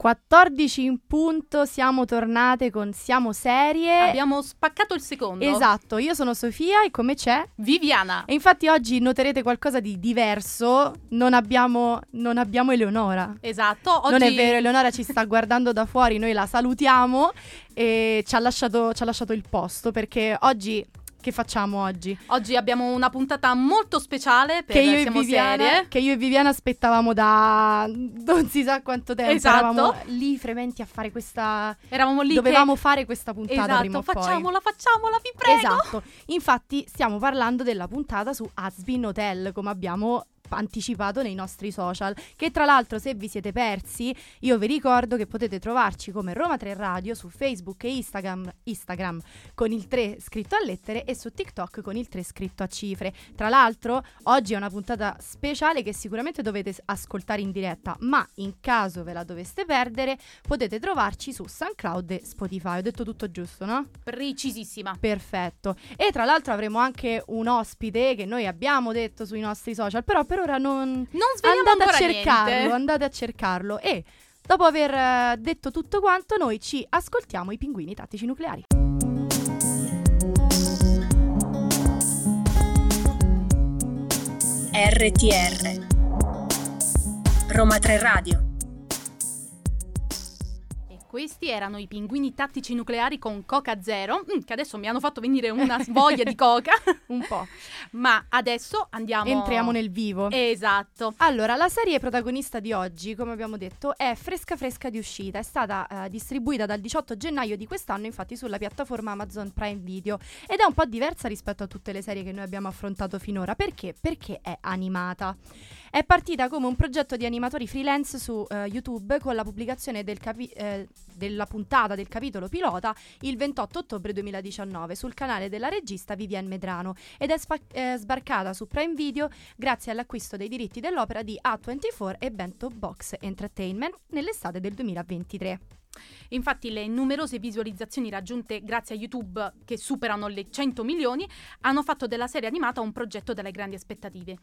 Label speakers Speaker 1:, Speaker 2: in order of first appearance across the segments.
Speaker 1: 14 in punto, siamo tornate con Siamo Serie.
Speaker 2: Abbiamo spaccato il secondo.
Speaker 1: Esatto, io sono Sofia e come c'è?
Speaker 2: Viviana.
Speaker 1: E infatti oggi noterete qualcosa di diverso, non abbiamo, non abbiamo Eleonora.
Speaker 2: Esatto. Oggi...
Speaker 1: Non è vero, Eleonora ci sta guardando da fuori, noi la salutiamo e ci ha lasciato, ci ha lasciato il posto perché oggi che facciamo oggi?
Speaker 2: Oggi abbiamo una puntata molto speciale per
Speaker 1: che io, e Viviana,
Speaker 2: Serie.
Speaker 1: che io e Viviana aspettavamo da non si sa quanto tempo.
Speaker 2: Esatto.
Speaker 1: Eravamo lì frementi a fare questa.
Speaker 2: Eravamo lì
Speaker 1: Dovevamo
Speaker 2: che...
Speaker 1: fare questa puntata prima
Speaker 2: Esatto,
Speaker 1: poi.
Speaker 2: facciamola, facciamola, vi prego.
Speaker 1: Esatto. Infatti, stiamo parlando della puntata su Asbin Hotel, come abbiamo anticipato nei nostri social che tra l'altro se vi siete persi io vi ricordo che potete trovarci come Roma 3 Radio su Facebook e Instagram, Instagram con il 3 scritto a lettere e su TikTok con il 3 scritto a cifre tra l'altro oggi è una puntata speciale che sicuramente dovete ascoltare in diretta ma in caso ve la doveste perdere potete trovarci su SoundCloud e Spotify ho detto tutto giusto no?
Speaker 2: Precisissima.
Speaker 1: Perfetto. E tra l'altro avremo anche un ospite che noi abbiamo detto sui nostri social, però per ora non...
Speaker 2: Non
Speaker 1: andate a cercarlo,
Speaker 2: niente.
Speaker 1: andate a cercarlo. E dopo aver eh, detto tutto quanto, noi ci ascoltiamo i pinguini tattici nucleari.
Speaker 3: RTR Roma 3 Radio
Speaker 2: questi erano i pinguini tattici nucleari con Coca Zero, mm, che adesso mi hanno fatto venire una voglia di Coca.
Speaker 1: Un po'.
Speaker 2: Ma adesso andiamo...
Speaker 1: Entriamo nel vivo.
Speaker 2: Esatto.
Speaker 1: Allora, la serie protagonista di oggi, come abbiamo detto, è fresca fresca di uscita. È stata eh, distribuita dal 18 gennaio di quest'anno, infatti, sulla piattaforma Amazon Prime Video. Ed è un po' diversa rispetto a tutte le serie che noi abbiamo affrontato finora. Perché? Perché è animata. È partita come un progetto di animatori freelance su eh, YouTube con la pubblicazione del capi- eh, della puntata del capitolo pilota il 28 ottobre 2019 sul canale della regista Vivienne Medrano ed è spa- eh, sbarcata su Prime Video grazie all'acquisto dei diritti dell'opera di A24 e Bento Box Entertainment nell'estate del 2023.
Speaker 2: Infatti le numerose visualizzazioni raggiunte grazie a YouTube, che superano le 100 milioni, hanno fatto della serie animata un progetto dalle grandi aspettative.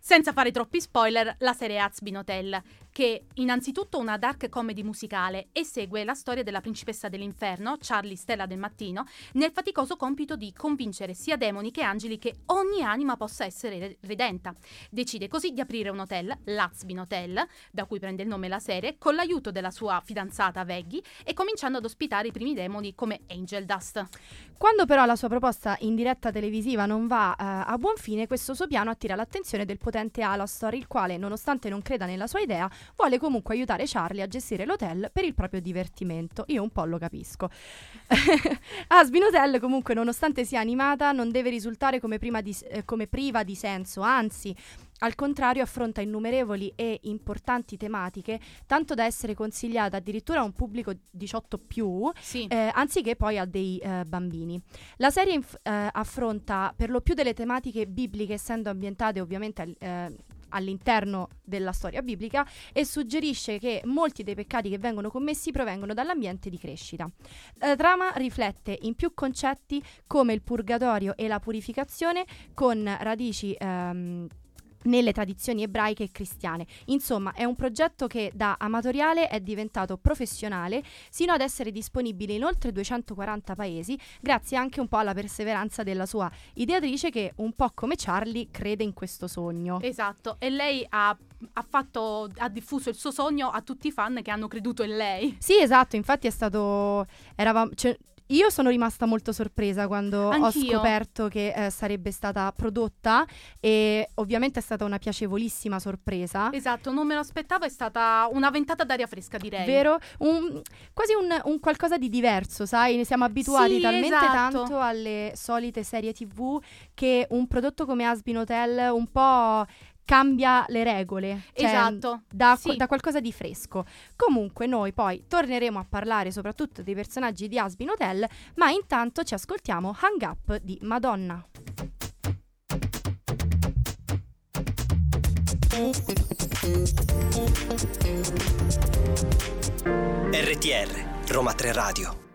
Speaker 2: Senza fare troppi spoiler, la serie Hazbin Hotel, che innanzitutto è una dark comedy musicale e segue la storia della principessa dell'inferno, Charlie Stella del Mattino, nel faticoso compito di convincere sia demoni che angeli che ogni anima possa essere re- redenta. Decide così di aprire un hotel, l'Hazbin Hotel, da cui prende il nome la serie, con l'aiuto della sua fidanzata Veggie e cominciando ad ospitare i primi demoni come Angel Dust.
Speaker 1: Quando però la sua proposta in diretta televisiva non va eh, a buon fine, questo suo piano attira l'attenzione del potente Alastor, il quale, nonostante non creda nella sua idea, vuole comunque aiutare Charlie a gestire l'hotel per il proprio divertimento. Io un po' lo capisco. Asbin Hotel, comunque, nonostante sia animata, non deve risultare come, di- eh, come priva di senso, anzi. Al contrario, affronta innumerevoli e importanti tematiche, tanto da essere consigliata addirittura a un pubblico 18 più,
Speaker 2: Sì.
Speaker 1: eh, anziché poi a dei eh, bambini. La serie inf- eh, affronta per lo più delle tematiche bibliche, essendo ambientate ovviamente al- eh, all'interno della storia biblica, e suggerisce che molti dei peccati che vengono commessi provengono dall'ambiente di crescita. La trama riflette in più concetti come il purgatorio e la purificazione, con radici. ehm, nelle tradizioni ebraiche e cristiane. Insomma, è un progetto che da amatoriale è diventato professionale sino ad essere disponibile in oltre 240 paesi, grazie anche un po' alla perseveranza della sua ideatrice che, un po' come Charlie, crede in questo sogno.
Speaker 2: Esatto, e lei ha, ha fatto, ha diffuso il suo sogno a tutti i fan che hanno creduto in lei.
Speaker 1: Sì, esatto, infatti è stato... Eravamo, cioè, io sono rimasta molto sorpresa quando ho
Speaker 2: Anch'io.
Speaker 1: scoperto che eh, sarebbe stata prodotta e ovviamente è stata una piacevolissima sorpresa.
Speaker 2: Esatto, non me lo aspettavo, è stata una ventata d'aria fresca, direi.
Speaker 1: Vero? Un- quasi un, un qualcosa di diverso, sai? Ne siamo abituati
Speaker 2: Sì,
Speaker 1: talmente
Speaker 2: esatto.
Speaker 1: tanto alle solite serie TV che un prodotto come Asbin Hotel un po' cambia le regole. Cioè,
Speaker 2: Esatto,
Speaker 1: Da,
Speaker 2: sì.
Speaker 1: da qualcosa di fresco. Comunque noi poi torneremo a parlare soprattutto dei personaggi di Asbin Hotel, ma intanto ci ascoltiamo Hang Up di Madonna.
Speaker 4: RTR, Roma 3 Radio.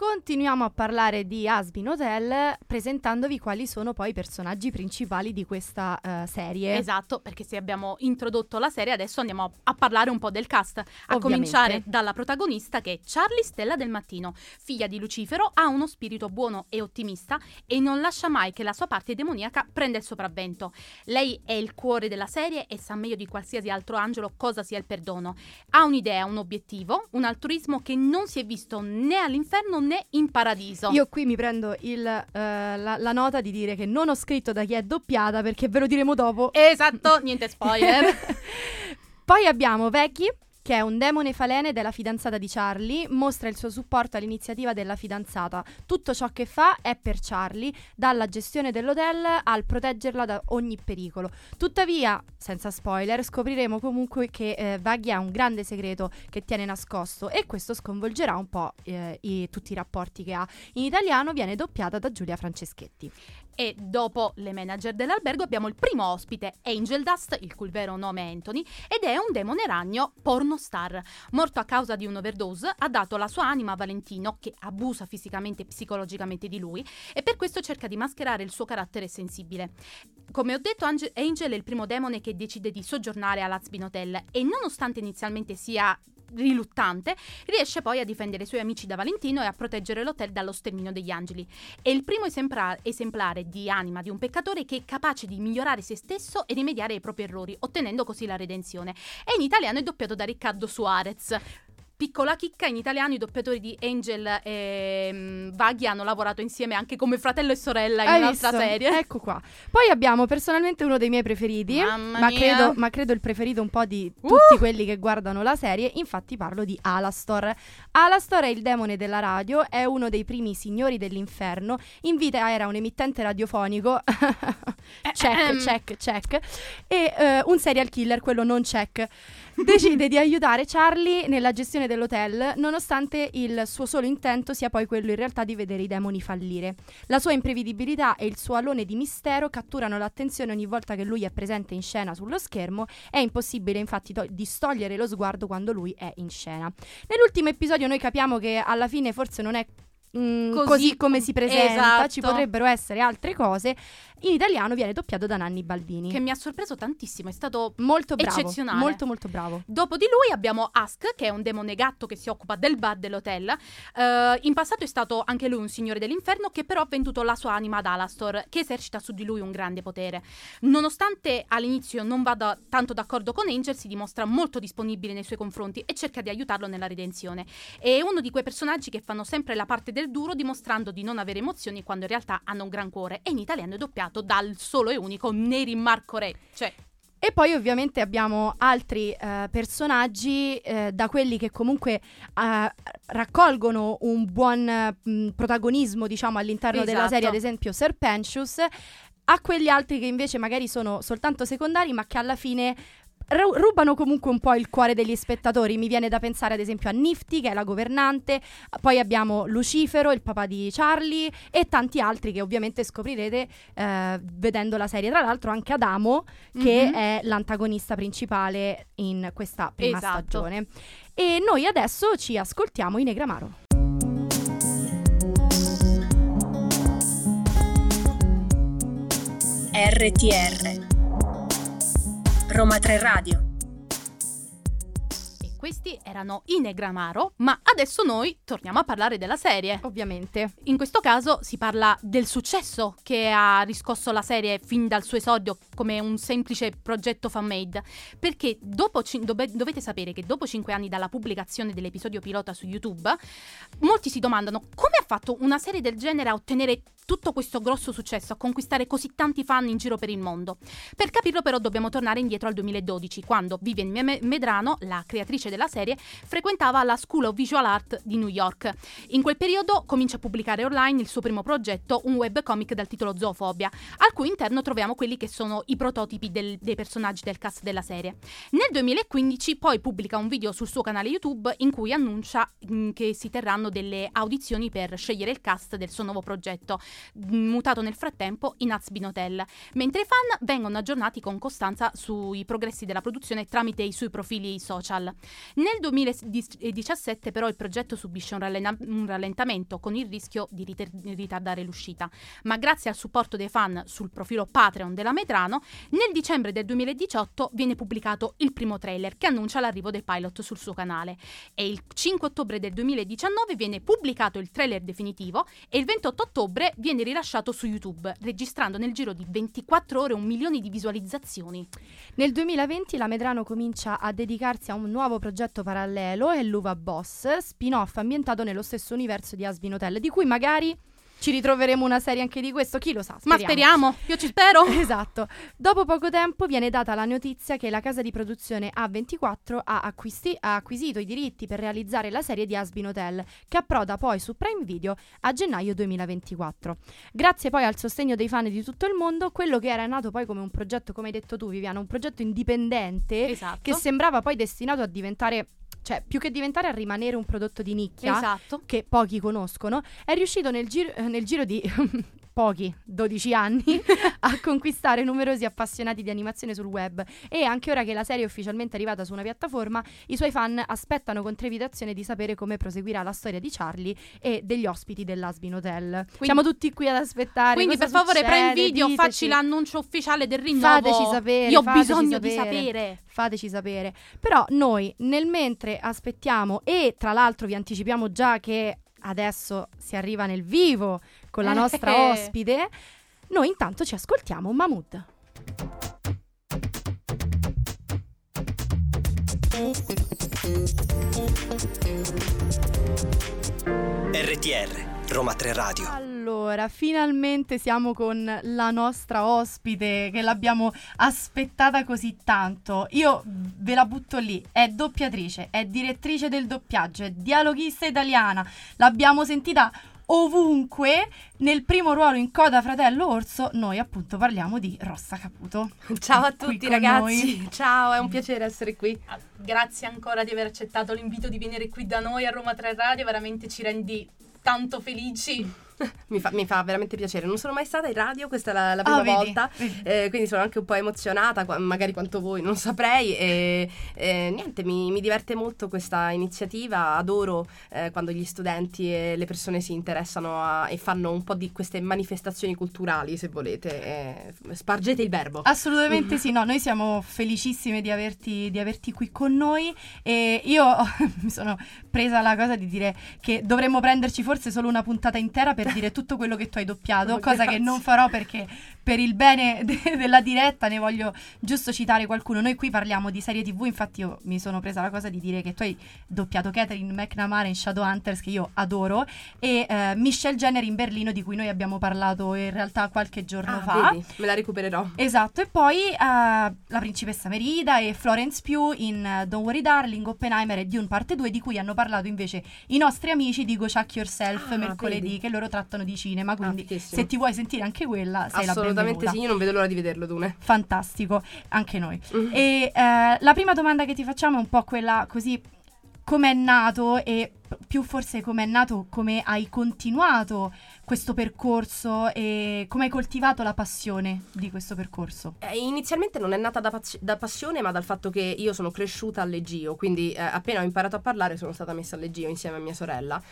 Speaker 1: Continuiamo a parlare di Asbin Hotel presentandovi quali sono poi i personaggi principali di questa eh, serie.
Speaker 2: Esatto, perché se abbiamo introdotto la serie, adesso andiamo a, a parlare un po' del cast. A
Speaker 1: Ovviamente.
Speaker 2: cominciare dalla protagonista che è Charlie Stella del Mattino, figlia di Lucifero, ha uno spirito buono e ottimista e non lascia mai che la sua parte demoniaca prenda il sopravvento. Lei è il cuore della serie e sa meglio di qualsiasi altro angelo cosa sia il perdono. Ha un'idea, un obiettivo, un altruismo che non si è visto né all'inferno né in paradiso.
Speaker 1: Io qui mi prendo il, eh, la, la nota di dire che non ho scritto da chi è doppiata perché ve lo diremo dopo.
Speaker 2: Esatto, niente spoiler.
Speaker 1: Poi abbiamo Becky, che è un demone falene della fidanzata di Charlie, mostra il suo supporto all'iniziativa della fidanzata. Tutto ciò che fa è per Charlie, dalla gestione dell'hotel al proteggerla da ogni pericolo. Tuttavia, senza spoiler, scopriremo comunque che eh, Vaghi ha un grande segreto che tiene nascosto e questo sconvolgerà un po' eh, i- tutti i rapporti che ha. In italiano viene doppiata da Giulia Franceschetti.
Speaker 2: E dopo le manager dell'albergo abbiamo il primo ospite, Angel Dust, il cui vero nome è Anthony, ed è un demone ragno pornostar. Morto a causa di un'overdose, ha dato la sua anima a Valentino, che abusa fisicamente e psicologicamente di lui, e per questo cerca di mascherare il suo carattere sensibile. Come ho detto, Ange- Angel è il primo demone che decide di soggiornare all'Azbin Hotel e nonostante inizialmente sia riluttante, riesce poi a difendere i suoi amici da Valentino e a proteggere l'hotel dallo sterminio degli angeli. È il primo esempra- esemplare di anima di un peccatore che è capace di migliorare se stesso e rimediare ai propri errori, ottenendo così la redenzione. E in italiano è doppiato da Riccardo Suarez. Piccola chicca, in italiano i doppiatori di Angel e mm, Vaghi hanno lavorato insieme anche come fratello e sorella in
Speaker 1: Hai
Speaker 2: un'altra
Speaker 1: visto?
Speaker 2: serie.
Speaker 1: Ecco qua. Poi abbiamo personalmente uno dei miei preferiti, ma credo, ma credo il preferito un po' di
Speaker 2: Uh!
Speaker 1: tutti quelli che guardano la serie. Infatti parlo di Alastor. Alastor è il demone della radio, è uno dei primi signori dell'inferno. In vita era un emittente radiofonico. check,
Speaker 2: Ehem.
Speaker 1: check, check. E eh, un serial killer, quello non check. Decide di aiutare Charlie nella gestione dell'hotel, nonostante il suo solo intento sia poi quello in realtà di vedere i demoni fallire. La sua imprevedibilità e il suo alone di mistero catturano l'attenzione ogni volta che lui è presente in scena sullo schermo. È impossibile infatti to- distogliere lo sguardo quando lui è in scena. Nell'ultimo episodio noi capiamo che alla fine forse non è mm,
Speaker 2: Così
Speaker 1: così, come si presenta,
Speaker 2: esatto.
Speaker 1: ci potrebbero essere altre cose. In italiano viene doppiato da Nanni Baldini.
Speaker 2: Che mi ha sorpreso tantissimo, è stato
Speaker 1: molto bravo,
Speaker 2: eccezionale.
Speaker 1: molto molto bravo.
Speaker 2: Dopo di lui abbiamo Ask, che è un demone gatto che si occupa del bar dell'hotel. Eh, in passato è stato anche lui un signore dell'inferno che però ha venduto la sua anima ad Alastor, che esercita su di lui un grande potere. Nonostante all'inizio non vada tanto d'accordo con Angel, si dimostra molto disponibile nei suoi confronti e cerca di aiutarlo nella redenzione. È uno di quei personaggi che fanno sempre la parte del duro, dimostrando di non avere emozioni quando in realtà hanno un gran cuore. E in italiano è doppiato dal solo e unico Neri Marco Re. Cioè,
Speaker 1: E poi ovviamente abbiamo altri eh, personaggi, eh, da quelli che comunque eh, raccolgono un buon mh, protagonismo, diciamo, all'interno della
Speaker 2: Esatto.
Speaker 1: serie, ad esempio Serpentius, a quegli altri che invece magari sono soltanto secondari, ma che alla fine ru- rubano comunque un po' il cuore degli spettatori. Mi viene da pensare ad esempio a Nifty, che è la governante, poi abbiamo Lucifero, il papà di Charlie, e tanti altri che ovviamente scoprirete eh, vedendo la serie. Tra l'altro anche Adamo, che
Speaker 2: Mhm.
Speaker 1: è l'antagonista principale in questa prima
Speaker 2: Esatto.
Speaker 1: stagione. E noi adesso ci ascoltiamo in Negramaro.
Speaker 3: RTR Roma 3 Radio
Speaker 2: E questi erano i Negramaro, ma adesso noi torniamo a parlare della serie.
Speaker 1: Ovviamente.
Speaker 2: In questo caso si parla del successo che ha riscosso la serie fin dal suo esordio come un semplice progetto fan-made. Perché dopo cin- dove- dovete sapere che dopo 5 anni dalla pubblicazione dell'episodio pilota su YouTube, molti si domandano come ha fatto una serie del genere a ottenere tutto questo grosso successo a conquistare così tanti fan in giro per il mondo? Per capirlo però dobbiamo tornare indietro al 2012, quando Vivian Medrano, la creatrice della serie, frequentava la School of Visual Art di New York. In quel periodo comincia a pubblicare online il suo primo progetto, un webcomic dal titolo Zoofobia, al cui interno troviamo quelli che sono i prototipi del, dei personaggi del cast della serie. Nel 2015 poi pubblica un video sul suo canale YouTube in cui annuncia che si terranno delle audizioni per scegliere il cast del suo nuovo progetto, mutato nel frattempo in Azbin Hotel, mentre i fan vengono aggiornati con costanza sui progressi della produzione tramite i suoi profili social. Nel 2017 però il progetto subisce un, rallena- un rallentamento con il rischio di riter- ritardare l'uscita, ma grazie al supporto dei fan sul profilo Patreon della Medrano, nel dicembre del 2018 viene pubblicato il primo trailer che annuncia l'arrivo del pilot sul suo canale. E il 5 ottobre del 2019 viene pubblicato il trailer definitivo e il 28 ottobre viene rilasciato su YouTube, registrando nel giro di 24 ore un milione di visualizzazioni.
Speaker 1: Nel 2020 la Medrano comincia a dedicarsi a un nuovo progetto parallelo, è Luva Boss, spin-off ambientato nello stesso universo di Asbin Hotel, di cui magari ci ritroveremo una serie anche di questo, chi lo sa.
Speaker 2: Speriamo. Ma speriamo, io ci spero.
Speaker 1: esatto. Dopo poco tempo viene data la notizia che la casa di produzione A24 ha, acquisti- ha acquisito i diritti per realizzare la serie di Asbin Hotel, che approda poi su Prime Video a gennaio 2024. Grazie poi al sostegno dei fan di tutto il mondo, quello che era nato poi come un progetto, come hai detto tu Viviana, un progetto indipendente
Speaker 2: esatto.
Speaker 1: che sembrava poi destinato a diventare cioè più che diventare a rimanere un prodotto di nicchia
Speaker 2: esatto.
Speaker 1: che pochi conoscono, è riuscito nel giro, nel giro di pochi, 12 anni, a conquistare numerosi appassionati di animazione sul web e anche ora che la serie è ufficialmente arrivata su una piattaforma, i suoi fan aspettano con trepidazione di sapere come proseguirà la storia di Charlie e degli ospiti dell'Asbin Hotel. Quindi, Siamo tutti qui ad aspettare.
Speaker 2: Quindi per favore Prime Video, diteci. facci l'annuncio ufficiale del rinnovo.
Speaker 1: Fateci sapere.
Speaker 2: Io ho bisogno sapere. di sapere.
Speaker 1: Fateci sapere. Però noi nel mentre aspettiamo e tra l'altro vi anticipiamo già che adesso si arriva nel vivo con la nostra eh. ospite, noi intanto ci ascoltiamo Mahmood.
Speaker 4: RTR Roma 3 Radio.
Speaker 1: Allora, finalmente siamo con la nostra ospite che l'abbiamo aspettata così tanto. Io ve la butto lì, è doppiatrice, è direttrice del doppiaggio, è dialoghista italiana. L'abbiamo sentita ovunque. Nel primo ruolo in Coda Fratello Orso, noi appunto parliamo di Rossa Caputo.
Speaker 5: Ciao a tutti ragazzi, noi. ciao, è un piacere essere qui.
Speaker 2: Grazie ancora di aver accettato l'invito di venire qui da noi a Roma 3 Radio, veramente ci rendi tanto felici.
Speaker 5: mi, fa, mi, fa, veramente piacere. Non sono mai stata in radio, questa è la, la prima oh, volta, eh, quindi sono anche un po' emozionata, magari quanto voi, non saprei. E, e niente, mi, mi, diverte molto questa iniziativa. Adoro eh, quando gli studenti e le persone si interessano a, e fanno un po' di queste manifestazioni culturali, se volete. Eh, spargete il verbo.
Speaker 1: Assolutamente sì, no, noi siamo felicissime di averti, di averti qui con noi e io mi sono presa la cosa di dire che dovremmo prenderci forse solo una puntata intera per dire tutto quello che tu hai doppiato, cosa che non farò perché per il bene de- della diretta ne voglio giusto citare qualcuno. Noi qui parliamo di serie TV, infatti io mi sono presa la cosa di dire che tu hai doppiato Catherine McNamara in Shadowhunters che io adoro e uh, Michelle Jenner in Berlino di cui noi abbiamo parlato in realtà qualche giorno
Speaker 5: ah,
Speaker 1: fa.
Speaker 5: Vedi, me la recupererò.
Speaker 1: Esatto, e poi uh, La principessa Merida e Florence Pugh in uh, Don't Worry Darling, Oppenheimer e Dune parte 2 di cui hanno parlato invece i nostri amici di Go Chuck Yourself ah, mercoledì vedi. che loro trattano di cinema, quindi ah, se ti vuoi sentire anche quella sei la benvenuta.
Speaker 5: Assolutamente sì, io non vedo l'ora di vederlo, Dune.
Speaker 1: Fantastico, anche noi. Mm-hmm. E eh, la prima domanda che ti facciamo è un po' quella così come è nato e più forse come è nato, come hai continuato questo percorso e come hai coltivato la passione di questo percorso?
Speaker 5: Eh, inizialmente non è nata da, paz- da, passione, ma dal fatto che io sono cresciuta al leggio, quindi eh, appena ho imparato a parlare sono stata messa al leggio insieme a mia sorella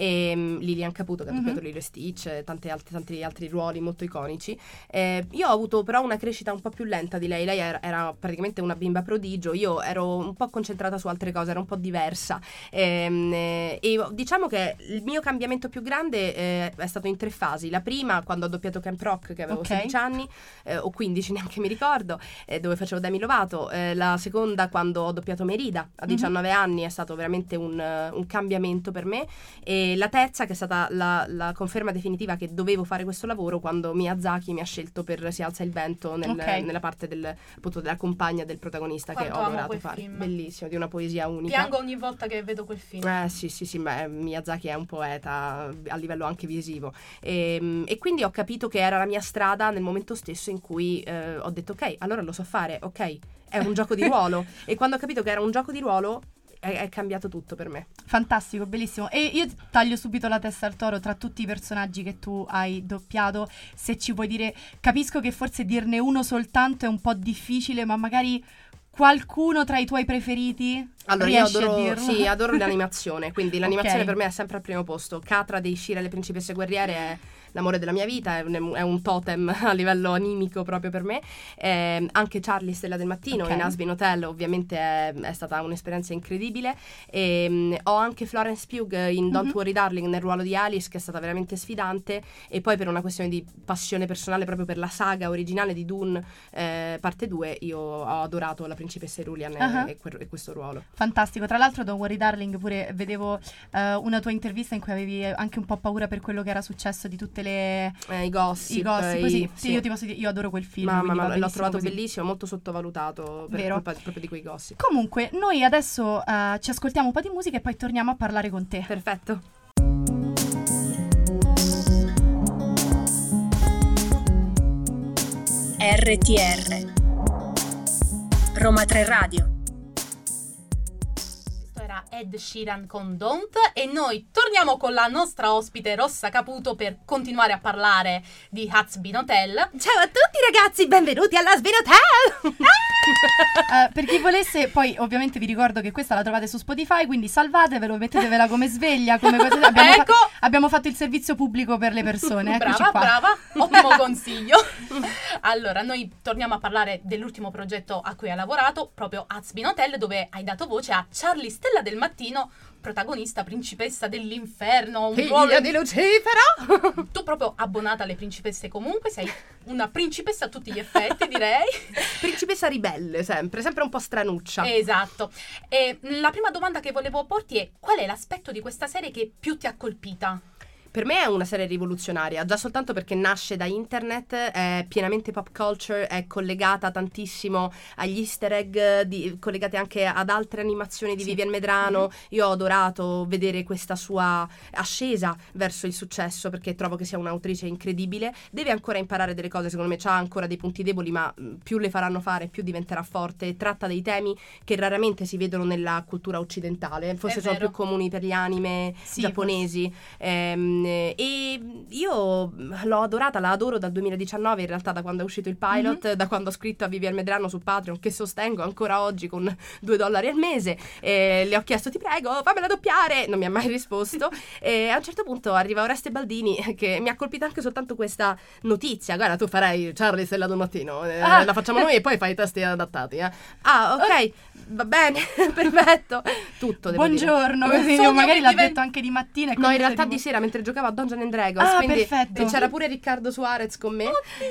Speaker 5: e um, Lilian Caputo che ha doppiato mm-hmm. Lilo Stitch, tanti altri, tanti altri ruoli molto iconici. Eh, io ho avuto però una crescita un po' più lenta di lei, lei era, era, praticamente una bimba prodigio, io ero un po' concentrata su altre cose, era un po' diversa. E, ehm, e, e diciamo che il mio cambiamento più grande eh, è stato in tre fasi. La prima, quando ho doppiato Camp Rock, che avevo
Speaker 1: Ok.
Speaker 5: 16 anni, eh, o 15, neanche mi ricordo, eh, dove facevo Demi Lovato. Eh, la seconda, quando ho doppiato Merida, a 19 anni, è stato veramente un, un cambiamento per me. E la terza, che è stata la, la conferma definitiva che dovevo fare questo lavoro, quando Miyazaki mi ha scelto per Si alza il vento nel-
Speaker 1: Ok.
Speaker 5: nella parte del, appunto, della compagna del protagonista che
Speaker 2: Quanto
Speaker 5: ho
Speaker 2: amo
Speaker 5: adorato fare.
Speaker 2: film.
Speaker 5: Bellissimo, di una poesia unica.
Speaker 2: Piango ogni volta che vedo quel film.
Speaker 5: Eh sì, sì, sì, ma eh, Miyazaki è un poeta a livello anche visivo. E, e quindi ho capito che era la mia strada nel momento stesso in cui eh, ho detto ok, allora lo so fare, ok, è un gioco di ruolo. e quando ho capito che era un gioco di ruolo è, è cambiato tutto per me.
Speaker 1: Fantastico, bellissimo. E io taglio subito la testa al toro tra tutti i personaggi che tu hai doppiato. Se ci puoi dire, capisco che forse dirne uno soltanto è un po' difficile, ma magari qualcuno tra i tuoi preferiti?
Speaker 5: Allora, io adoro,
Speaker 1: dirlo?
Speaker 5: sì, adoro l'animazione, quindi l'animazione
Speaker 1: Ok.
Speaker 5: per me è sempre al primo posto. Catra dei Shira le principesse guerriere è l'amore della mia vita, è un, è un totem a livello animico proprio per me. Eh, anche Charlie Stella del Mattino
Speaker 1: Ok.
Speaker 5: in Asbin Hotel ovviamente è, è stata un'esperienza incredibile. E, mm, ho anche Florence Pugh in Don't
Speaker 1: Mhm.
Speaker 5: Worry Darling nel ruolo di Alice che è stata veramente sfidante e poi per una questione di passione personale proprio per la saga originale di Dune eh, parte 2 io ho adorato la principessa Irulian e-
Speaker 1: Ah.
Speaker 5: e, quel- e questo ruolo.
Speaker 1: Fantastico. Tra l'altro, Don't Worry Darling, pure vedevo eh, una tua intervista in cui avevi anche un po' paura per quello che era successo di tutte le.
Speaker 5: Eh, I gossip.
Speaker 1: I gossip.
Speaker 5: i-
Speaker 1: Sì,
Speaker 5: sì.
Speaker 1: io ti posso dire, io adoro quel film.
Speaker 5: Mamma, ma l'ho trovato
Speaker 1: così.
Speaker 5: bellissimo, molto sottovalutato per
Speaker 1: Vero.
Speaker 5: colpa proprio di quei gossip.
Speaker 1: Comunque, noi adesso eh, ci ascoltiamo un po' di musica e poi torniamo a parlare con te.
Speaker 5: Perfetto.
Speaker 3: RTR Roma 3 Radio
Speaker 2: Ed Sheeran con Don't e noi torniamo con la nostra ospite Rossa Caputo per continuare a parlare di Hazbin Hotel.
Speaker 5: Ciao a tutti ragazzi, benvenuti alla Svenotel!
Speaker 1: Eh, per chi volesse, poi ovviamente vi ricordo che questa la trovate su Spotify, quindi salvatevelo, mettetevela come sveglia, come cose. Abbiamo, fa-
Speaker 2: Ecco!
Speaker 1: abbiamo fatto il servizio pubblico per le persone.
Speaker 2: Brava,
Speaker 1: qua.
Speaker 2: brava, ottimo consiglio. allora, noi torniamo a parlare dell'ultimo progetto a cui hai lavorato, proprio Hazbin Hotel, dove hai dato voce a Charlie Stella del Mattino, protagonista, principessa dell'inferno, un ruolo
Speaker 5: Figlia di Lucifero!
Speaker 2: Tu proprio abbonata alle principesse comunque, sei una principessa a tutti gli effetti, direi.
Speaker 5: Principessa ribelle, sempre, sempre un po' stranuccia.
Speaker 2: Esatto. E la prima domanda che volevo porti è qual è l'aspetto di questa serie che più ti ha colpita?
Speaker 5: Per me è una serie rivoluzionaria, già soltanto perché nasce da internet, è pienamente pop culture, è collegata tantissimo agli easter egg, di- collegate anche ad altre animazioni di
Speaker 1: Sì.
Speaker 5: Vivian Medrano. Io ho adorato vedere questa sua ascesa verso il successo perché trovo che sia un'autrice incredibile. Deve ancora imparare delle cose, secondo me ha ancora dei punti deboli, ma mh, più le faranno fare, più diventerà forte. Tratta dei temi che raramente si vedono nella cultura occidentale, forse sono più comuni per gli anime
Speaker 1: Sì,
Speaker 5: giapponesi. Ehm, e io l'ho adorata, la adoro dal 2019, in realtà da quando è uscito il pilot, da quando ho scritto a Vivian Medrano su Patreon, che sostengo ancora oggi con 2 dollari al mese. E le ho chiesto, ti prego, fammela doppiare. Non mi ha mai risposto. e a un certo punto arriva Oreste Baldini, che mi ha colpito anche soltanto questa notizia. Guarda, tu farai Charlie Stella del mattino, eh,
Speaker 1: Ah.
Speaker 5: la facciamo noi e poi fai i testi adattati. eh. Ah, ok, va bene, perfetto. Tutto.
Speaker 1: Buongiorno, così
Speaker 2: sogno
Speaker 1: magari l'ha
Speaker 2: diventa-
Speaker 1: detto anche di mattina.
Speaker 5: No, in realtà
Speaker 1: tipo-
Speaker 5: di sera mentre giocavo a Dungeons and Dragons.
Speaker 1: Ah,
Speaker 5: quindi
Speaker 1: perfetto.
Speaker 5: c'era pure Riccardo Suarez con me.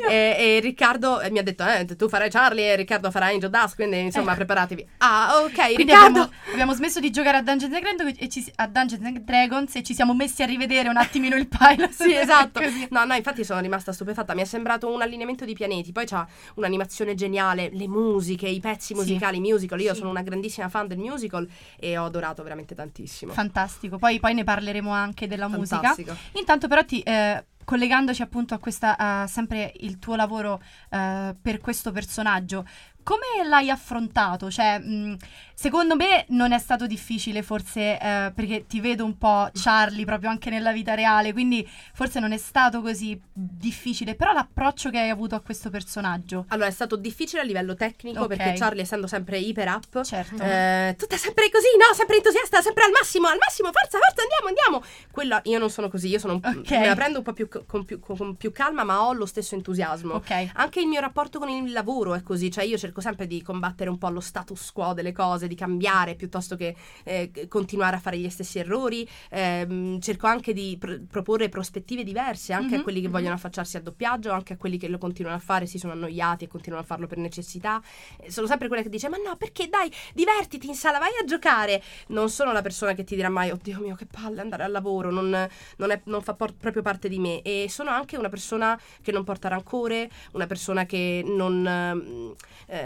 Speaker 5: E, e Riccardo eh, mi ha detto: eh, tu farai Charlie e Riccardo farà Angel Dust. Quindi insomma, preparatevi. Ah, ok,
Speaker 1: Quindi
Speaker 5: Riccardo.
Speaker 1: abbiamo, abbiamo smesso di giocare a Dungeons and Dragons e ci, a Dungeons and Dragons e ci siamo messi a rivedere un attimino il pilot.
Speaker 5: Sì, esatto. No, no, infatti sono rimasta stupefatta. Mi è sembrato un allineamento di pianeti. Poi c'ha un'animazione geniale, le musiche, i pezzi
Speaker 1: Sì.
Speaker 5: musicali, musical. Io
Speaker 1: Sì.
Speaker 5: sono una grandissima fan del musical e ho adorato veramente tantissimo.
Speaker 1: Fantastico. Poi, poi ne parleremo anche della musica.
Speaker 5: Fantastico.
Speaker 1: Intanto, però, ti, eh, collegandoci appunto a questa, a sempre il tuo lavoro eh, per questo personaggio, come l'hai affrontato? Cioè, mh, secondo me non è stato difficile, forse eh, perché ti vedo un po' Charlie proprio anche nella vita reale, quindi forse non è stato così difficile, però l'approccio che hai avuto a questo personaggio.
Speaker 5: Allora, è stato difficile a livello tecnico
Speaker 1: Ok.
Speaker 5: perché Charlie, essendo sempre iper up,
Speaker 1: Certo.
Speaker 5: Eh, tutta sempre così, no? Sempre entusiasta, sempre al massimo, al massimo, forza, forza, andiamo, andiamo. Quello io non sono così, io sono un-
Speaker 1: Ok.
Speaker 5: me la prendo un po' più, co- con, più, con più calma, ma ho lo stesso entusiasmo.
Speaker 1: Ok.
Speaker 5: Anche il mio rapporto con il lavoro è così, cioè io cerco cerco sempre di combattere un po' lo status quo delle cose, di cambiare piuttosto che eh, continuare a fare gli stessi errori. Ehm, cerco anche di pr- proporre prospettive diverse anche
Speaker 1: Mhm,
Speaker 5: a quelli che vogliono affacciarsi al doppiaggio, anche a quelli che lo continuano a fare, si sono annoiati e continuano a farlo per necessità. Eh, sono sempre quella che dice: Ma no, perché dai, divertiti in sala, vai a giocare. Non sono la persona che ti dirà mai: Oddio mio, che palle andare al lavoro, non, non è- non fa por- proprio parte di me. E sono anche una persona che non porta rancore, una persona che non, ehm,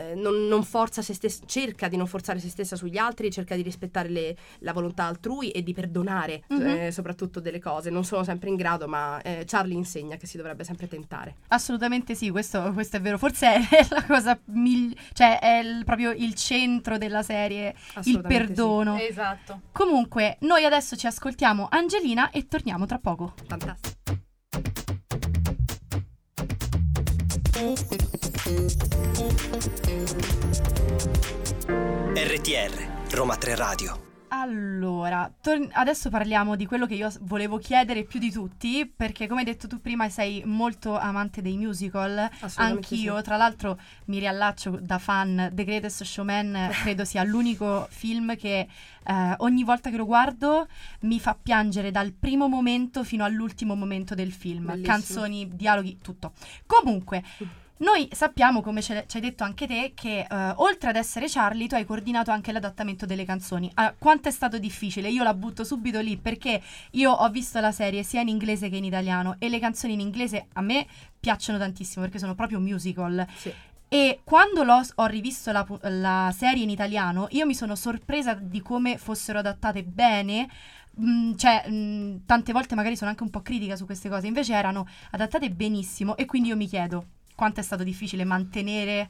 Speaker 5: eh, non- non forza se stessa, cerca di non forzare se stessa sugli altri, cerca di rispettare le- la volontà altrui e di perdonare
Speaker 1: Mhm.
Speaker 5: eh, soprattutto delle cose. Non sono sempre in grado, ma eh, Charlie insegna che si dovrebbe sempre tentare.
Speaker 1: Assolutamente sì, questo, questo è vero. Forse è la cosa migli- cioè è il- proprio il centro della serie, il
Speaker 5: Assolutamente sì.
Speaker 1: perdono.
Speaker 2: Esatto.
Speaker 1: Comunque, noi adesso ci ascoltiamo Angelina e torniamo tra poco.
Speaker 5: Fantastico.
Speaker 4: RTR, Roma 3 Radio.
Speaker 1: Allora, tor- adesso parliamo di quello che io volevo chiedere più di tutti, perché come hai detto tu prima sei molto amante dei musical, anch'io,
Speaker 5: sì.
Speaker 1: tra l'altro mi riallaccio da fan, The Greatest Showman credo sia l'unico film che eh, ogni volta che lo guardo mi fa piangere dal primo momento fino all'ultimo momento del film,
Speaker 5: Bellissimo.
Speaker 1: canzoni, dialoghi, tutto. Comunque... Noi sappiamo, come ci hai detto anche te, che eh, oltre ad essere Charlie, tu hai coordinato anche l'adattamento delle canzoni. Ah, quanto è stato difficile? Io la butto subito lì perché io ho visto la serie sia in inglese che in italiano e le canzoni in inglese a me piacciono tantissimo perché sono proprio musical.
Speaker 5: Sì.
Speaker 1: E quando l'ho- ho rivisto la, la serie in italiano, io mi sono sorpresa di come fossero adattate bene. Mm, cioè, mm, tante volte magari sono anche un po' critica su queste cose, invece erano adattate benissimo e quindi io mi chiedo quanto è stato difficile mantenere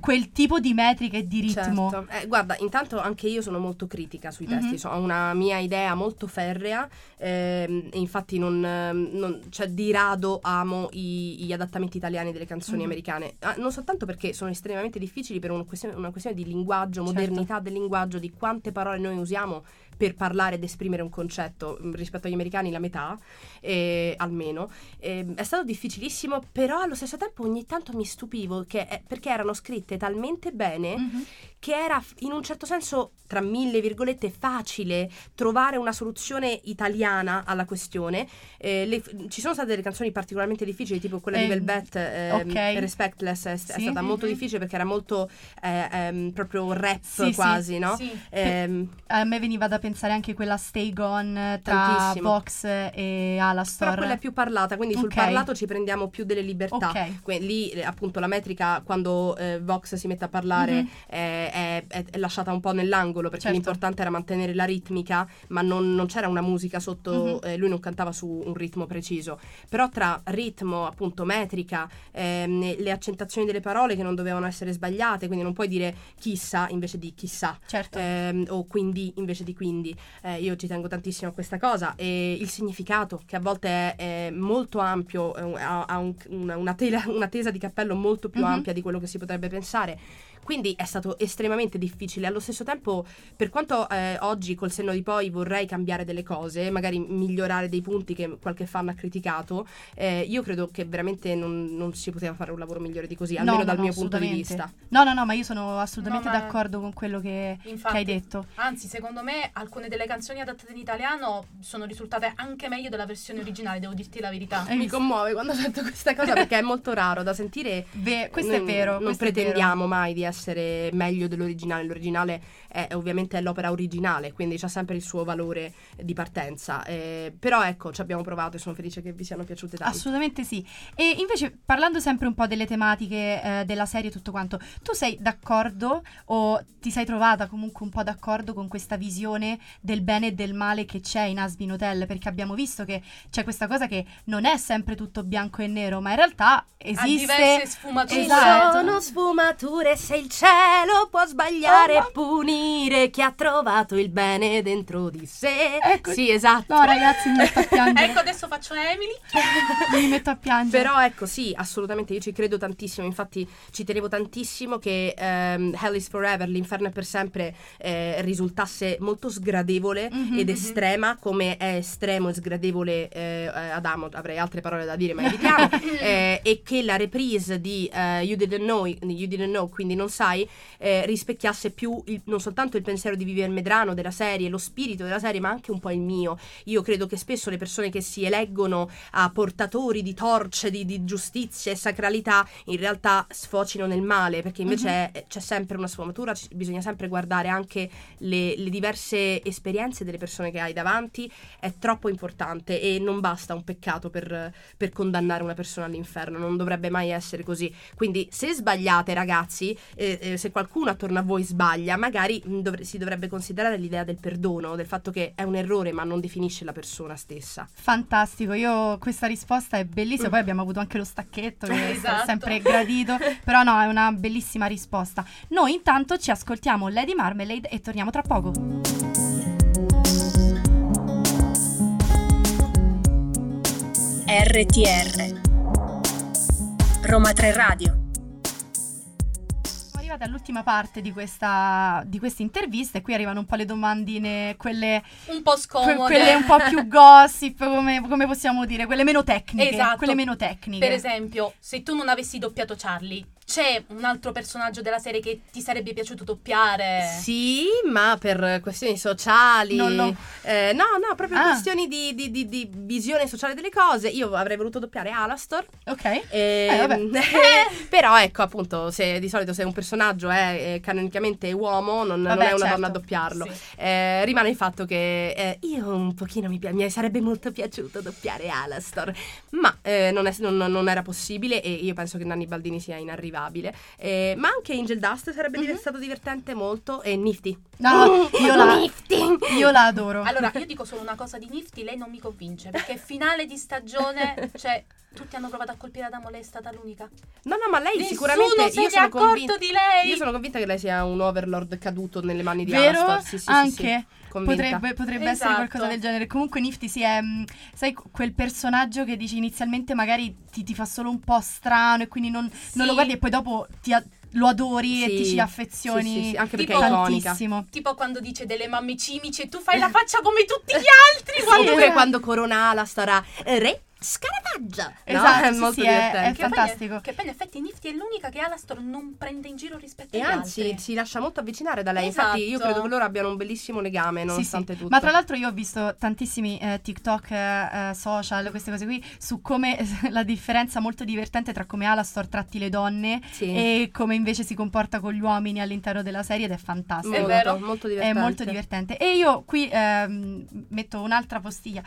Speaker 1: quel tipo di metriche e di ritmo.
Speaker 5: Certo. Eh, guarda, intanto anche io sono molto critica sui testi, so- ho una mia idea molto ferrea ehm, e infatti non, ehm, non- cioè, di rado amo i- gli adattamenti italiani delle canzoni
Speaker 1: Mhm.
Speaker 5: americane, Ah, non soltanto perché sono estremamente difficili per un questione- una questione di linguaggio,
Speaker 1: Certo.
Speaker 5: modernità del linguaggio, di quante parole noi usiamo per parlare ed esprimere un concetto mm, rispetto agli americani la metà eh, almeno Ehm, è stato difficilissimo però allo stesso tempo ogni tanto mi stupivo che, eh, perché erano scritte talmente bene
Speaker 1: Mhm.
Speaker 5: Che era in un certo senso, tra mille virgolette, facile trovare una soluzione italiana alla questione. Eh, le- ci sono state delle canzoni particolarmente difficili, tipo quella di
Speaker 1: Eh,
Speaker 5: Velvet, ehm,
Speaker 1: ok.
Speaker 5: Respectless, è, è
Speaker 1: Sì.
Speaker 5: stata molto
Speaker 2: Mhm.
Speaker 5: difficile perché era molto eh, ehm, proprio rap
Speaker 1: Sì, sì,
Speaker 5: quasi, no?
Speaker 2: Sì.
Speaker 5: Ehm,
Speaker 1: A me veniva da pensare anche quella Stay Gone tra
Speaker 5: Tantissimo.
Speaker 1: Vox e Alastor.
Speaker 5: però quella è più parlata, quindi sul
Speaker 1: Ok.
Speaker 5: parlato ci prendiamo più delle libertà.
Speaker 1: Ok.
Speaker 5: Que- lì eh, appunto la metrica quando eh, Vox si mette a parlare
Speaker 1: Mhm.
Speaker 5: È, è- è lasciata un po' nell'angolo perché
Speaker 1: Certo.
Speaker 5: l'importante era mantenere la ritmica ma non, non c'era una musica sotto,
Speaker 1: Mhm.
Speaker 5: eh, lui non cantava su un ritmo preciso però tra ritmo appunto metrica ehm, le accentazioni delle parole che non dovevano essere sbagliate quindi non puoi dire chissà invece di chissà
Speaker 1: Certo.
Speaker 5: ehm, o quindi invece di quindi. Eh, io ci tengo tantissimo a questa cosa e il significato che a volte è, è molto ampio, eh, ha, ha un- una, una tela- una tesa di cappello molto più
Speaker 1: Mhm.
Speaker 5: ampia di quello che si potrebbe pensare. Quindi è stato estremamente difficile. Allo stesso tempo, per quanto eh, oggi col senno di poi vorrei cambiare delle cose, magari migliorare dei punti che qualche fan ha criticato, eh, io credo che veramente non, non si poteva fare un lavoro migliore di così,
Speaker 1: No,
Speaker 5: almeno
Speaker 1: no,
Speaker 5: dal
Speaker 1: no,
Speaker 5: mio punto di vista.
Speaker 1: No, no, no, ma io sono assolutamente
Speaker 2: No,
Speaker 1: d'accordo con quello che, che
Speaker 2: Infatti,
Speaker 1: hai detto.
Speaker 2: Anzi, secondo me alcune delle canzoni adattate in italiano sono risultate anche meglio della versione originale, devo dirti la verità.
Speaker 1: Hai
Speaker 5: Mi
Speaker 1: visto?
Speaker 5: commuove quando sento questa cosa perché è molto raro da sentire.
Speaker 1: Beh, questo
Speaker 5: Noi
Speaker 1: è vero.
Speaker 5: Non
Speaker 1: è vero.
Speaker 5: pretendiamo mai di essere meglio dell'originale. L'originale è, ovviamente è l'opera originale, quindi c'ha sempre il suo valore di partenza. Eh, però ecco, ci abbiamo provato e sono felice che vi siano piaciute tanto.
Speaker 1: Assolutamente sì. E invece, parlando sempre un po' delle tematiche eh, della serie e tutto quanto, tu sei d'accordo o ti sei trovata comunque un po' d'accordo con questa visione del bene e del male che c'è in Asbin Hotel? Perché abbiamo visto che c'è questa cosa che non è sempre tutto bianco e nero, ma in realtà
Speaker 2: Ha
Speaker 1: esiste.
Speaker 2: diverse sfumature.
Speaker 5: Ci
Speaker 1: Esatto.
Speaker 5: sono sfumature se il cielo può sbagliare
Speaker 1: Oh,
Speaker 5: e punire chi ha trovato il bene dentro di sé.
Speaker 1: Ecco.
Speaker 5: Sì, esatto.
Speaker 1: No, ragazzi, mi metto a piangere.
Speaker 2: Ecco, adesso faccio Emily.
Speaker 1: mi metto a piangere.
Speaker 5: Però ecco, sì, assolutamente, io ci credo tantissimo, infatti ci tenevo tantissimo che ehm, Hell is Forever, l'inferno è per sempre, eh, risultasse molto sgradevole
Speaker 1: Mhm,
Speaker 5: ed
Speaker 1: mhm.
Speaker 5: estrema, come è estremo e sgradevole eh, Adamo, avrei altre parole da dire, ma evitiamo, eh, e che la reprise di eh, You Didn't Know, You Didn't Know, quindi non sai, eh, rispecchiasse più il- non soltanto il pensiero di Vivian Medrano della serie, lo spirito della serie, ma anche un po' il mio. Io credo che spesso le persone che si eleggono a portatori di torce, di, di giustizia e sacralità, in realtà sfocino nel male, perché invece eh, c'è sempre una sfumatura, ci- bisogna sempre guardare anche le, le diverse esperienze delle persone che hai davanti, è troppo importante e non basta un peccato per, per condannare una persona all'inferno, non dovrebbe mai essere così. Quindi se sbagliate ragazzi, eh, eh, se qualcuno attorno a voi sbaglia, magari mh, dovre- si dovrebbe considerare l'idea del perdono, del fatto che è un errore ma non definisce la persona stessa.
Speaker 1: Fantastico, io questa risposta è bellissima, poi abbiamo avuto anche lo stacchetto che è
Speaker 2: Esatto.
Speaker 1: sempre gradito, però no, è una bellissima risposta. Noi intanto ci ascoltiamo Lady Marmalade e torniamo tra poco.
Speaker 3: RTR Roma 3 Radio
Speaker 1: arrivati all'ultima parte di questa, di questa intervista e qui arrivano un po' le domandine, quelle,
Speaker 2: Un po'
Speaker 1: que-
Speaker 2: scomode.
Speaker 1: quelle un po' più gossip, come, come possiamo dire, quelle meno tecniche.
Speaker 2: Esatto.
Speaker 1: Quelle meno tecniche.
Speaker 2: Per esempio, se tu non avessi doppiato Charlie, c'è un altro personaggio della serie che ti sarebbe piaciuto doppiare?
Speaker 5: Sì, ma per questioni sociali.
Speaker 1: Non lo-
Speaker 5: eh, no, no, proprio
Speaker 1: Ah.
Speaker 5: questioni di, di- di- di visione sociale delle cose. Io avrei voluto doppiare Alastor.
Speaker 1: Ok.
Speaker 5: Ehm,
Speaker 1: Eh, vabbè.
Speaker 5: però ecco appunto se di solito se un personaggio è eh, canonicamente uomo non, non
Speaker 1: Vabbè,
Speaker 5: è una
Speaker 1: certo.
Speaker 5: donna a doppiarlo
Speaker 2: Sì.
Speaker 5: Eh, rimane il fatto che eh, io un pochino mi, mi sarebbe molto piaciuto doppiare Alastor ma eh, non, è- non- non era possibile e io penso che Nanni Baldini sia inarrivabile Eh, ma anche Angel Dust sarebbe
Speaker 1: Mhm.
Speaker 5: div- stato divertente molto e Nifty
Speaker 1: No, io la,
Speaker 5: Nifty
Speaker 1: io la adoro.
Speaker 2: Allora, io dico solo una cosa di Nifty, lei non mi convince, perché finale di stagione, cioè, tutti hanno provato a colpire Adamo, lei è stata l'unica.
Speaker 5: no no ma lei
Speaker 2: Nessuno
Speaker 5: sicuramente
Speaker 2: se
Speaker 5: io
Speaker 2: ne è
Speaker 5: sono
Speaker 2: accorto
Speaker 5: convinta
Speaker 2: di lei.
Speaker 5: io sono convinta che lei sia un overlord caduto nelle mani di
Speaker 1: Vero?
Speaker 5: Sì, sì, sì, sì,
Speaker 1: Anche.
Speaker 5: convinta.
Speaker 1: Potrebbe, potrebbe essere
Speaker 2: Esatto.
Speaker 1: qualcosa del genere. Comunque Nifty sì è, mm, sai, quel personaggio che dici inizialmente magari ti, ti fa solo un po' strano e quindi non, non lo
Speaker 2: Sì.
Speaker 1: guardi e poi dopo ti a- lo adori e
Speaker 5: Sì,
Speaker 1: ti ci affezioni
Speaker 5: sì, sì, anche perché
Speaker 2: Tipo-
Speaker 5: è
Speaker 1: tantissimo.
Speaker 2: Tipo quando dice delle mamme cimici e tu fai la faccia come tutti gli altri.
Speaker 5: Oppure
Speaker 1: esatto.
Speaker 5: quando corona la storia Re Scaravaggio. No?
Speaker 1: Esatto,
Speaker 5: è
Speaker 1: sì,
Speaker 5: molto
Speaker 1: sì, è-
Speaker 5: divertente.
Speaker 1: è
Speaker 2: Che poi-
Speaker 1: fantastico.
Speaker 2: Che poi in effetti Nifty è l'unica che Alastor non prende in giro rispetto
Speaker 5: E
Speaker 2: agli
Speaker 5: anzi,
Speaker 2: altri.
Speaker 5: si lascia molto avvicinare da lei. Infatti, io
Speaker 2: Esatto.
Speaker 5: credo che loro abbiano un bellissimo legame, nonostante
Speaker 1: sì.
Speaker 5: tutto.
Speaker 1: Ma tra l'altro io ho visto tantissimi eh, TikTok, eh, eh, social, queste cose qui, su come la differenza molto divertente tra come Alastor tratti le donne
Speaker 5: Sì.
Speaker 1: e come invece si comporta con gli uomini all'interno della serie ed è fantastico.
Speaker 2: È vero.
Speaker 5: molto
Speaker 1: È
Speaker 5: divertente.
Speaker 1: molto divertente. E io qui ehm, metto un'altra postiglia.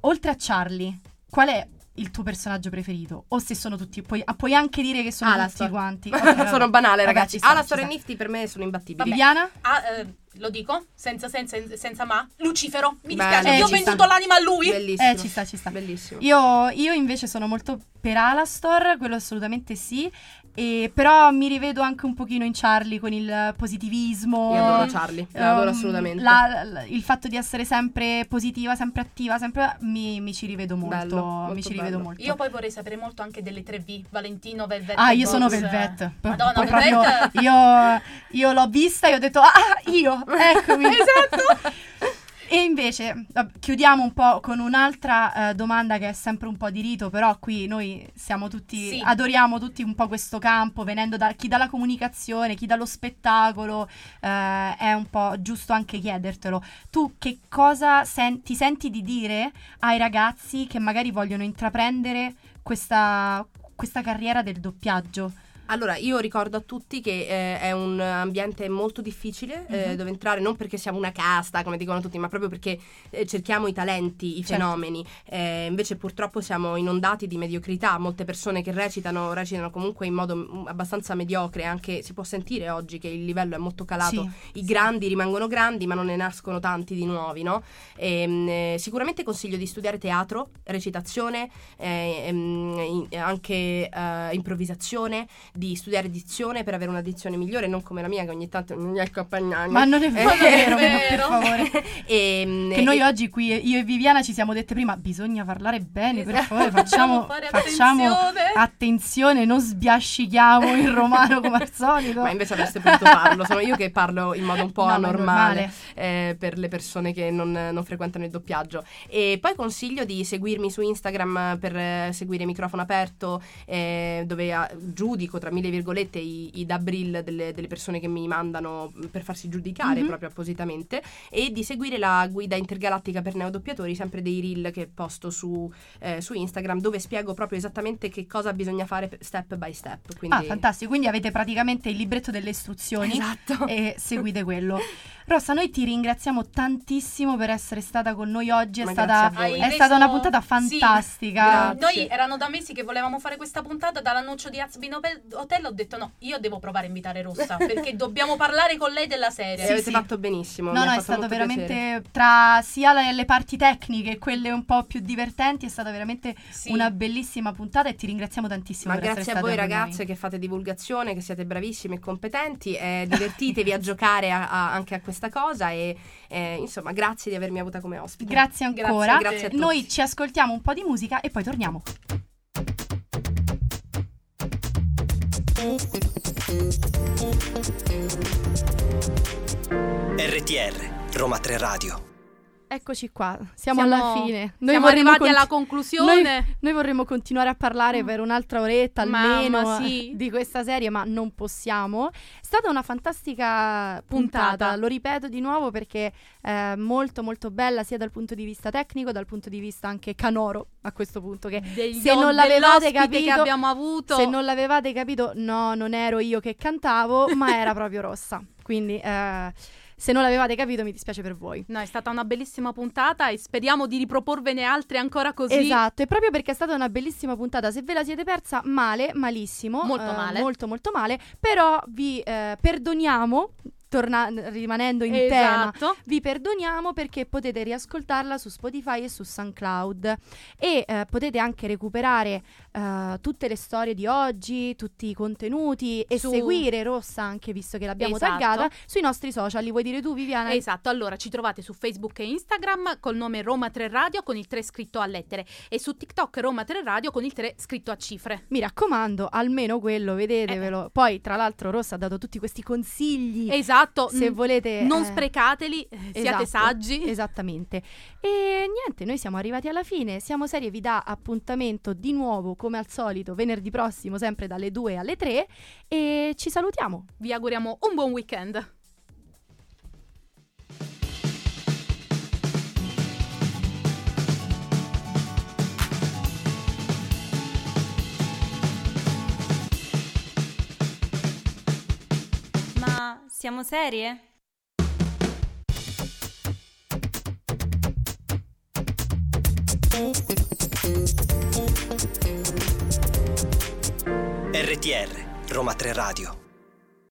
Speaker 1: Oltre a Charlie, qual è il tuo personaggio preferito? O se sono tutti. Puoi, ah, puoi anche dire che sono
Speaker 5: Alastor.
Speaker 1: tutti quanti. Ok, vabbè.
Speaker 5: sono banale, ragazzi.
Speaker 1: sta,
Speaker 5: Ah, la
Speaker 1: ci
Speaker 5: storia
Speaker 1: sta.
Speaker 5: Nifty per me sono imbattibili.
Speaker 1: Viviana?
Speaker 2: Ah, eh, lo dico, senza, senza, senza ma. Lucifero, mi dispiace,
Speaker 1: Eh,
Speaker 2: io ho
Speaker 1: ci sta.
Speaker 2: venduto l'anima a lui.
Speaker 5: Bellissimo.
Speaker 1: Eh, ci sta, ci sta.
Speaker 5: Bellissimo.
Speaker 1: Io, io invece sono molto per Alastor, quello assolutamente sì. E, però mi rivedo anche un pochino in Charlie con il positivismo.
Speaker 5: Io adoro Charlie, la adoro
Speaker 1: Ehm,
Speaker 5: assolutamente.
Speaker 1: la- la- il fatto di essere sempre positiva, sempre attiva, sempre mi, mi ci rivedo molto.
Speaker 5: Bello, molto
Speaker 1: mi ci rivedo
Speaker 5: bello.
Speaker 1: molto.
Speaker 2: Io poi vorrei sapere molto anche delle 3V, Valentino, Velvet.
Speaker 1: Ah, io sono
Speaker 2: Box.
Speaker 1: Velvet. P-
Speaker 2: Madonna,
Speaker 1: poi
Speaker 2: Velvet.
Speaker 1: proprio- io, io l'ho vista e ho detto, ah, io, eccomi.
Speaker 2: esatto.
Speaker 1: E invece chiudiamo un po' con un'altra eh, domanda che è sempre un po' di rito, però qui noi siamo tutti,
Speaker 2: Sì.
Speaker 1: adoriamo tutti un po' questo campo, venendo da chi dalla comunicazione, chi dallo spettacolo, eh, è un po' giusto anche chiedertelo. Tu che cosa sen- ti senti di dire ai ragazzi che magari vogliono intraprendere questa, questa carriera del doppiaggio?
Speaker 5: Allora, io ricordo a tutti che eh, è un ambiente molto difficile eh,
Speaker 1: Mhm.
Speaker 5: dove entrare, non perché siamo una casta, come dicono tutti, ma proprio perché eh, cerchiamo i talenti, i
Speaker 1: Certo.
Speaker 5: fenomeni. Eh, invece purtroppo siamo inondati di mediocrità, molte persone che recitano, recitano comunque in modo mm, abbastanza mediocre, anche si può sentire oggi che il livello è molto calato.
Speaker 1: Sì.
Speaker 5: I grandi rimangono grandi, ma non ne nascono tanti di nuovi, no? Ehm, eh, sicuramente consiglio di studiare teatro, recitazione, eh, ehm, anche improvvisazione, di studiare dizione per avere una dizione migliore, non come la mia che ogni tanto non riesco a accompagnarmi.
Speaker 1: Ma non è
Speaker 5: Eh,
Speaker 1: vero,
Speaker 2: è
Speaker 1: per
Speaker 2: vero.
Speaker 1: favore.
Speaker 5: Ehm,
Speaker 1: Che noi
Speaker 5: e-
Speaker 1: oggi qui, io e Viviana ci siamo dette prima, bisogna parlare bene, per
Speaker 2: Esatto.
Speaker 1: favore, facciamo, facciamo
Speaker 2: attenzione.
Speaker 1: attenzione, non sbiascichiamo il romano come al solito.
Speaker 5: Ma invece avreste potuto farlo, sono io che parlo in modo un po'
Speaker 1: No,
Speaker 5: anormale
Speaker 1: normale.
Speaker 5: eh, per le persone che non, non frequentano il doppiaggio. E poi consiglio di seguirmi su Instagram per eh, seguire Microfono Aperto, eh, dove ah, giudico tra mille virgolette, i, i dabril delle, delle persone che mi mandano per farsi giudicare
Speaker 1: Mhm.
Speaker 5: proprio appositamente e di seguire la guida intergalattica per neodoppiatori, sempre dei reel che posto su, eh, su Instagram dove spiego proprio esattamente che cosa bisogna fare step by step. Quindi...
Speaker 1: Ah, fantastico. Quindi avete praticamente il libretto delle istruzioni
Speaker 5: Esatto.
Speaker 1: e seguite quello. Rossa, noi ti ringraziamo tantissimo per essere stata con noi oggi. È, stata, è stata una puntata
Speaker 2: Sì.
Speaker 1: fantastica.
Speaker 5: Grazie.
Speaker 2: Noi erano da mesi che volevamo fare questa puntata dall'annuncio di Azbin Hotel. Ho detto no, io devo provare a invitare Rossa perché dobbiamo parlare con lei della serie.
Speaker 1: Sì,
Speaker 5: avete
Speaker 1: sì.
Speaker 5: fatto benissimo.
Speaker 1: No, no, è stato veramente
Speaker 5: piacere.
Speaker 1: tra sia le, le parti tecniche e quelle un po' più divertenti, è stata veramente
Speaker 2: Sì.
Speaker 1: una bellissima puntata e ti ringraziamo tantissimo
Speaker 5: Ma
Speaker 1: per
Speaker 5: grazie
Speaker 1: essere
Speaker 5: a voi ragazze
Speaker 1: noi.
Speaker 5: che fate divulgazione, che siete bravissime e competenti, eh, divertitevi a giocare a- a- anche a questa cosa e eh, insomma grazie di avermi avuta come ospite.
Speaker 1: Grazie ancora.
Speaker 5: Grazie, grazie a tutti.
Speaker 1: Noi ci ascoltiamo un po' di musica e poi torniamo.
Speaker 4: RTR, Roma 3 Radio.
Speaker 1: Eccoci qua, siamo,
Speaker 2: Siamo-
Speaker 1: alla fine. Noi
Speaker 2: Siamo arrivati
Speaker 1: conti-
Speaker 2: alla conclusione.
Speaker 1: Noi, noi vorremmo continuare a parlare per un'altra oretta
Speaker 2: Mamma,
Speaker 1: almeno
Speaker 2: sì.
Speaker 1: di questa serie, ma non possiamo. È stata una fantastica puntata,
Speaker 2: Puntata.
Speaker 1: lo ripeto di nuovo perché è molto molto bella sia dal punto di vista tecnico, dal punto di vista anche canoro a questo punto che
Speaker 2: Degli-
Speaker 1: se non l'avevate capito-
Speaker 2: abbiamo avuto.
Speaker 1: se non l'avevate capito, no, non ero io che cantavo, ma era proprio Rossa. Quindi eh, se non l'avevate capito mi dispiace per voi.
Speaker 2: No, è stata una bellissima puntata e speriamo di riproporvene altre ancora così.
Speaker 1: Esatto, e proprio perché è stata una bellissima puntata, se ve la siete persa, male, malissimo.
Speaker 2: Molto
Speaker 1: eh,
Speaker 2: male.
Speaker 1: Molto, molto male. Però vi eh, perdoniamo, torna- rimanendo in tema.
Speaker 2: Esatto.
Speaker 1: Vi perdoniamo perché potete riascoltarla su Spotify e su SoundCloud e eh, potete anche recuperare eh, tutte le storie di oggi, tutti i contenuti e
Speaker 2: Su-
Speaker 1: seguire Rossa anche visto che l'abbiamo
Speaker 2: Esatto.
Speaker 1: taggata sui nostri social. Li vuoi dire tu Viviana?
Speaker 2: Esatto, allora ci trovate su Facebook e Instagram col nome Roma 3 Radio con il 3 scritto a lettere e su TikTok Roma 3 Radio con il 3 scritto a cifre.
Speaker 1: Mi raccomando, almeno quello, vedetevelo. Poi, tra l'altro, Rossa ha dato tutti questi consigli.
Speaker 2: Esatto,
Speaker 1: se
Speaker 2: n-
Speaker 1: volete.
Speaker 2: non
Speaker 1: eh,
Speaker 2: sprecateli, eh, siate
Speaker 1: esatto,
Speaker 2: saggi.
Speaker 1: Esattamente. E niente, noi siamo arrivati alla fine. Siamo serie vi dà appuntamento di nuovo, come al solito, venerdì prossimo, sempre dalle 2 alle 3. E ci salutiamo.
Speaker 2: Vi auguriamo un buon weekend.
Speaker 6: Siamo serie?
Speaker 4: RTR, Roma 3 Radio.